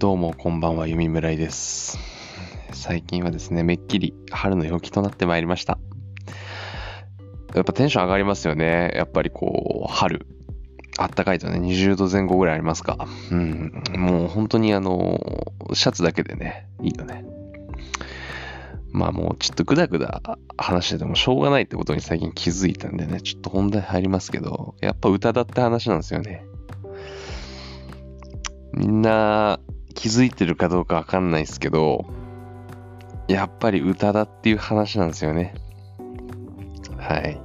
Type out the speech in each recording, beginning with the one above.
どうもこんばんは、ゆみむらいです。最近はですね、めっきり春の陽気となってまいりました。やっぱテンション上がりますよね。やっぱりこう、春。あったかいとね、20度前後ぐらいありますか。うん。もう本当にあの、シャツだけでね、いいよね。まあもうちょっとグダグダ話しててもしょうがないってことに最近気づいたんでね、ちょっと本題入りますけど、やっぱ歌だって話なんですよね。みんな気づいてるかどうかわかんないですけど、やっぱり歌だっていう話なんですよね。はい。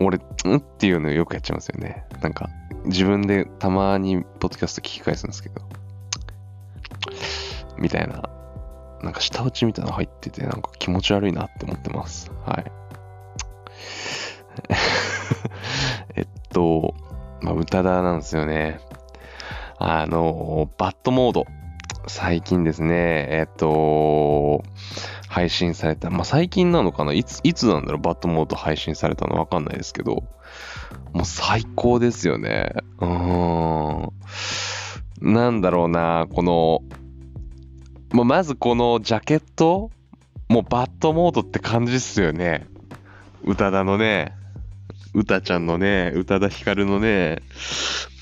俺、うんっていうのよくやっちゃいますよね。なんか、自分でたまにポッドキャスト聞き返すんですけど、みたいな、なんか舌打ちみたいなの入ってて、なんか気持ち悪いなって思ってます。はい。えっと、まあ、歌だなんですよね。あの、バッドモード。最近ですね、えっと、配信された。まあ、最近なのかな？いつ、いつなんだろう、バッドモード配信されたのわかんないですけど、もう最高ですよね。うーん。なんだろうな、この、もうまずこのジャケット？もうバッドモードって感じっすよね。宇多田のね、宇多ちゃんのね、宇多田ヒカルのね、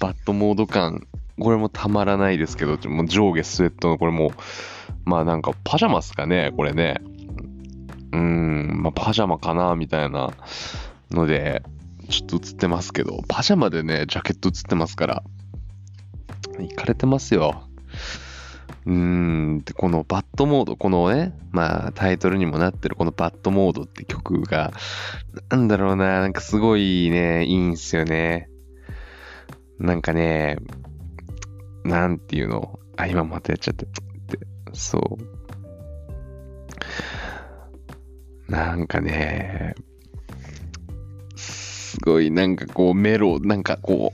バッドモード感。これもたまらないですけど、もう上下スウェットのこれも、まあなんかパジャマっすかね、これね。うーん、まあパジャマかな、みたいなので、ちょっと映ってますけど、パジャマでね、ジャケット映ってますから、いかれてますよ。うーん、で、このバッドモード、このね、まあタイトルにもなってるこのバッドモードって曲が、なんだろうな、なんかすごいね、いいんすよね。なんかね、なんていうの？あ、今またやっちゃった。って、そう。なんかね、すごいなんかこうメロ、なんかこ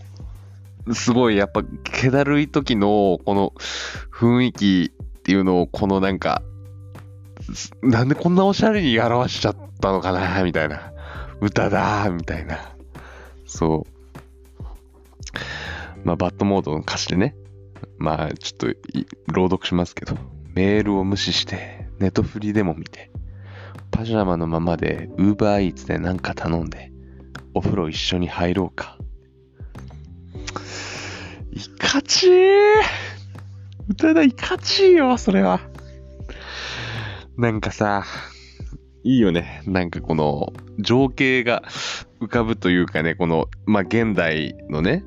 う、すごいやっぱ気だるい時のこの雰囲気っていうのをこのなんか、なんでこんなおしゃれに表しちゃったのかなみたいな。歌だみたいな。そう。まあ、バッドモードの歌詞でね。まあ、ちょっとい朗読しますけど。メールを無視して、ネトフリでも見て、パジャマのままで、ウーバーイーツでなんか頼んで、お風呂一緒に入ろうか。いかちー歌だ、いかちーよ、それは。なんかさ、いいよね。なんかこの情景が浮かぶというかね、この、まあ、現代のね、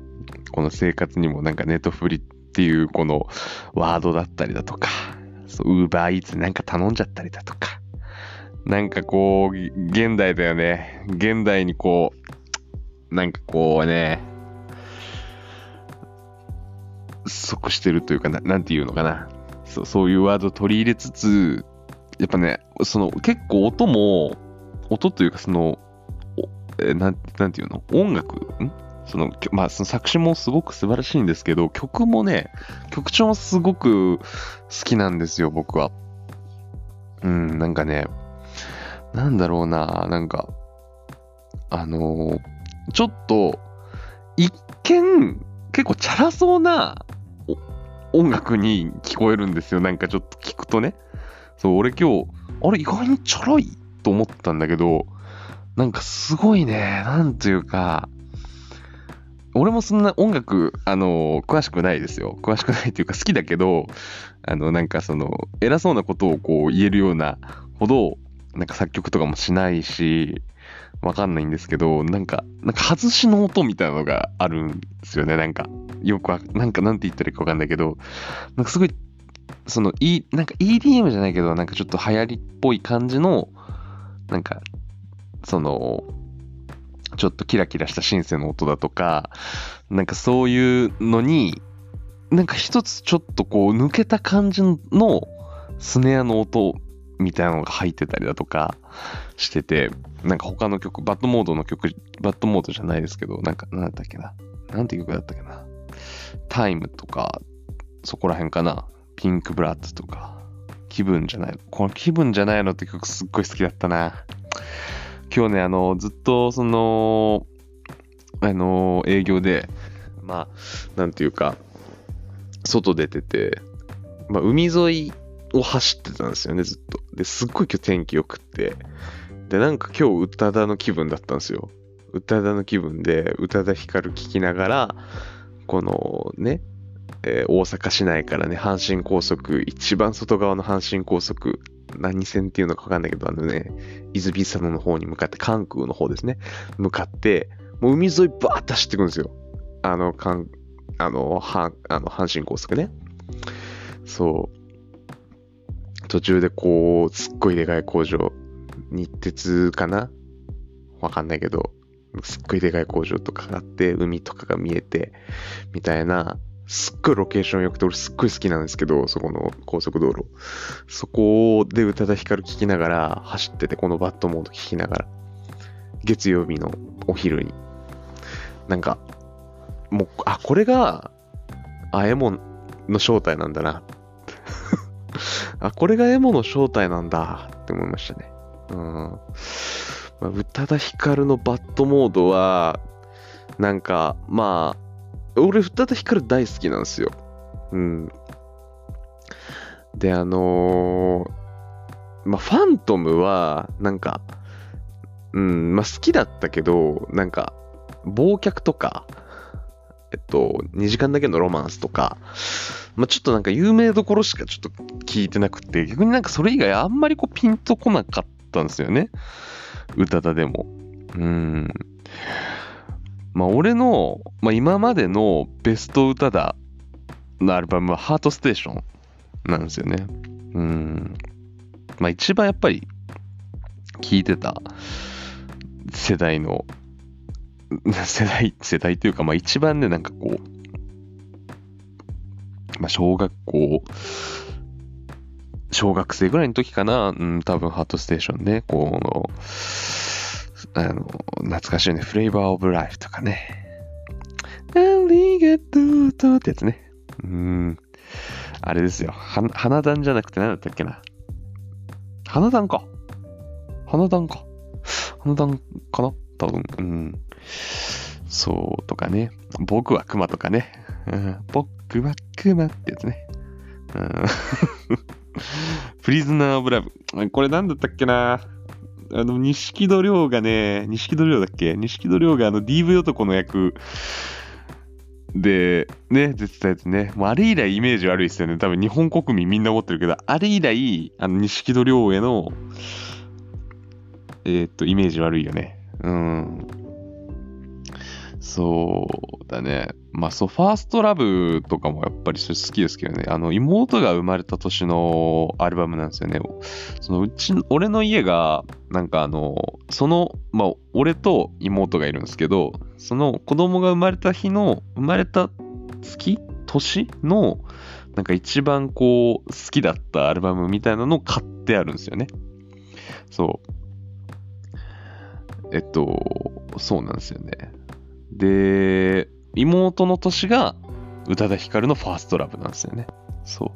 この生活にもなんかネットフリっっていうこのワードだったりだとか、ウーバーイーツなんか頼んじゃったりだとか、なんかこう、現代だよね。現代にこう、なんかこうね、即してるというかな、なんていうのかな。そうそういうワード取り入れつつ、やっぱね、その結構音も、音というかその、えなんなんていうの？音楽？ん？その、まあ、その作詞もすごく素晴らしいんですけど、曲もね、曲調もすごく好きなんですよ、僕は。うん、なんかね、なんだろうな、なんか、あのーちょっと、一見、結構チャラそうな音楽に聞こえるんですよ。なんかちょっと聞くとね。そう、俺今日、あれ意外にちょろいと思ったんだけど、なんかすごいね、なんというか、俺もそんな音楽、あの、詳しくないですよ。詳しくないっていうか好きだけど、あの、なんかその、偉そうなことをこう言えるようなほど、なんか作曲とかもしないし、わかんないんですけど、なんか、なんか外しの音みたいなのがあるんですよね。なんか、よくわ、なんかなんて言ったらいいかわかんないけど、なんかすごい、その、いなんか EDM じゃないけど、なんかちょっと流行りっぽい感じの、なんか、その、ちょっとキラキラしたシンセの音だとか、なんかそういうのに、なんか一つちょっとこう抜けた感じのスネアの音みたいなのが入ってたりだとかしてて、なんか他の曲、バッドモードの曲、バッドモードじゃないですけど、なんか、なんだったっけな。なんて曲だったっけな。タイムとか、そこら辺かな。ピンクブラッドとか、気分じゃない。この気分じゃないのって曲すっごい好きだったな。今日ね、あの、ずっと、その、あの、営業で、まあ、なんていうか、外出てて、まあ、海沿いを走ってたんですよね、ずっと。で、すっごい今日天気良くって。で、なんか今日宇多田の気分だったんですよ。宇多田の気分で、宇多田ヒカル聴きながら、このね、えー、大阪市内からね、阪神高速、一番外側の阪神高速、何線っていうのかわかんないけど、あのね、伊豆佐野の方に向かって、関空の方ですね、向かって、もう海沿いバーって走っていくんですよ。あの、関、あの、はあの阪神高速ね。そう。途中でこう、すっごいでかい工場、日鉄かなわかんないけど、すっごいでかい工場とかがあって、海とかが見えて、みたいな、すっごいロケーション良くて、俺すっごい好きなんですけど、そこの高速道路。そこで宇多田ヒカル聴きながら走ってて、このバットモード聴きながら、月曜日のお昼に。なんか、もう、あ、これが、あ、エモンの正体なんだな。あ、これがエモの正体なんだって思いましたね。うん。まあ、宇多田ヒカルのバットモードは、なんか、まあ、俺、宇多田ヒカル大好きなんですよ。うん。で、あのー、まあ、ファントムは、なんか、うん、まあ、好きだったけど、なんか、忘却とか、えっと、2時間だけのロマンスとか、まあ、ちょっとなんか有名どころしかちょっと聞いてなくて、逆になんかそれ以外あんまりこうピンとこなかったんですよね。歌田でも。うん。まあ、俺の、まあ、今までのベスト歌だのアルバムはハートステーションなんですよね。うん。まあ、一番やっぱり聴いてた世代の、世代、世代というか、まあ一番ね、なんかこう、まあ小学校、小学生ぐらいの時かな、うん、多分ハートステーションね、この、あの、懐かしいね、フレーバーオブライフとかね。ありがとうとってやつね。うん。あれですよ。は、花壇じゃなくて何だったっけな。花壇か。花壇か。花壇かな？多分。うん。そうとかね。僕は熊とかね。うん、僕は熊ってやつね。うん。プリズナー・オブ・ラブ。これ何だったっけな？あの、錦戸亮がね、錦戸亮だっけ？錦戸亮があの DV 男の役で、ね、出てたやつね。もうあれ以来イメージ悪いですよね。多分日本国民みんな思ってるけど、あれ以来、あの、錦戸亮への、えー、っと、イメージ悪いよね。うん。そうだね。まあそう、ファーストラブとかもやっぱりそれ好きですけどね。あの、妹が生まれた年のアルバムなんですよね。そのうち、俺の家が、なんかあの、その、まあ、俺と妹がいるんですけど、その子供が生まれた日の、生まれた月年の、なんか一番こう、好きだったアルバムみたいなのを買ってあるんですよね。そう。えっと、そうなんですよね。で、妹の年が宇多田ヒカルのファーストラブなんですよね。そ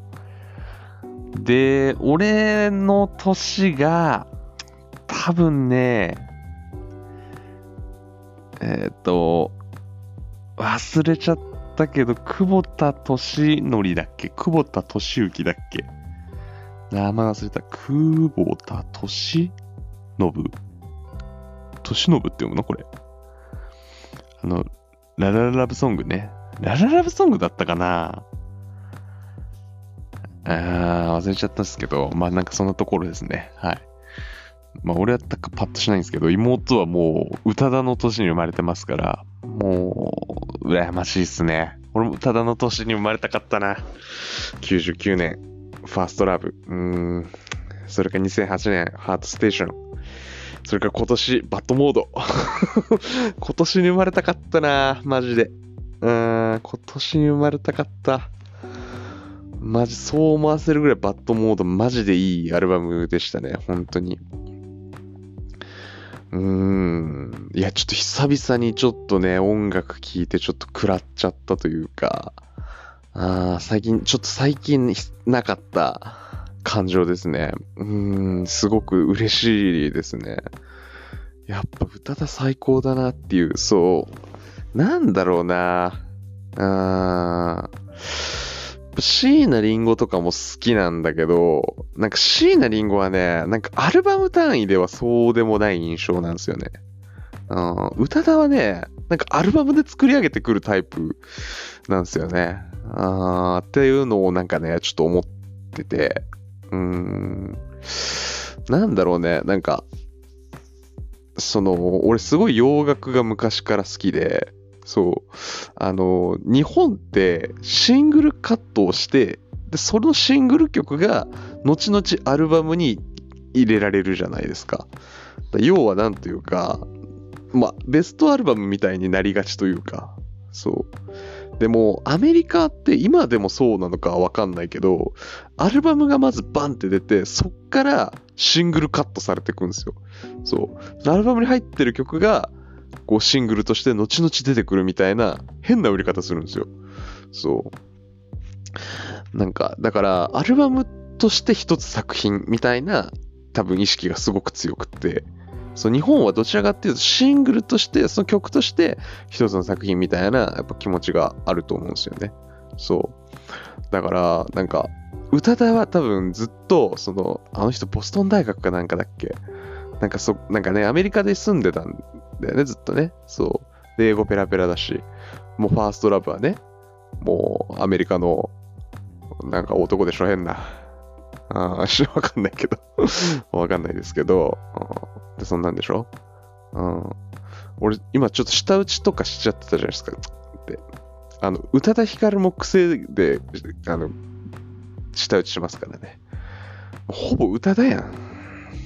う。で、俺の年が、多分ね、えっ、ー、と、忘れちゃったけど、久保田敏則だっけ？久保田敏之だっけ？名前忘れた。久保田敏信敏信って読むの？これ。あの、ラララブソングね。ラララブソングだったかなあー、忘れちゃったんですけど、まあなんかそんなところですね。はい。まあ俺はったかパッとしないんですけど、妹はもう宇多田の年に生まれてますから、もう、羨ましいっすね。俺も宇多田の年に生まれたかったな。99年、ファーストラブ。うん。それか2008年、ハートステーション。それから今年、バッドモード。今年に生まれたかったなマジで。うん、今年に生まれたかった。マジ、そう思わせるぐらいバッドモード、マジでいいアルバムでしたね、本当に。うーん。いや、ちょっと久々にちょっとね、音楽聴いてちょっと食らっちゃったというか、あ最近、ちょっと最近なかった感情ですね。うん、すごく嬉しいですね。やっぱ歌田最高だなっていう、そう。なんだろうな。あぱ椎名林檎とかも好きなんだけど、なんか椎名林檎はね、なんかアルバム単位ではそうでもない印象なんですよね。うん、宇多田はね、なんかアルバムで作り上げてくるタイプなんですよね。あっていうのをなんかね、ちょっと思ってて、うん、なんだろうね、なんか、その、俺すごい洋楽が昔から好きで、そう、あの、日本ってシングルカットをして、で、そのシングル曲が後々アルバムに入れられるじゃないですか。要はなんというか、まあ、ベストアルバムみたいになりがちというか、そう。でも、アメリカって今でもそうなのかわかんないけど、アルバムがまずバンって出て、そっからシングルカットされていくんですよ。そう。アルバムに入ってる曲が、こうシングルとして後々出てくるみたいな変な売り方するんですよ。そう。なんか、だから、アルバムとして一つ作品みたいな多分意識がすごく強くって、そう日本はどちらかっていうとシングルとしてその曲として一つの作品みたいなやっぱ気持ちがあると思うんですよね。そう。だからなんか宇多田は多分ずっとそのあの人ボストン大学かなんかだっけ？なんかそなんかねアメリカで住んでたんだよねずっとね。そう。で英語ペラペラだしもうファーストラブはねもうアメリカのなんか男でしょ変な。あ あ、わかんないけど わかんないですけど、で、そんなんでしょ？うん。俺、今ちょっと舌打ちとかしちゃってたじゃないですか。で、あの、宇多田ヒカルも癖で、あの、舌打ちしますからね。ほぼ宇多田やん。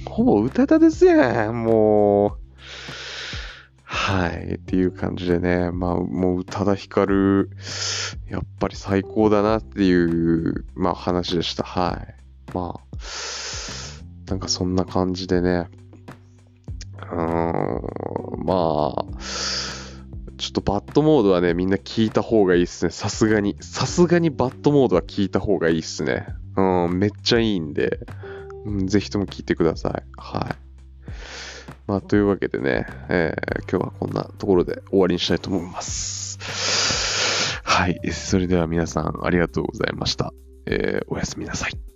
ほぼ宇多田ですやん、もう。はい。っていう感じでね、まあ、もう宇多田ヒカル、やっぱり最高だなっていう、まあ話でした。はい。まあ、なんかそんな感じでね、うーん、まあ、ちょっとバッドモードはね、みんな聞いた方がいいっすね。さすがに。さすがにバッドモードは聞いた方がいいっすね。うん、めっちゃいいんで、うん、ぜひとも聞いてください。はい。まあ、というわけでね、えー、今日はこんなところで終わりにしたいと思います。はい。それでは皆さんありがとうございました。えー、おやすみなさい。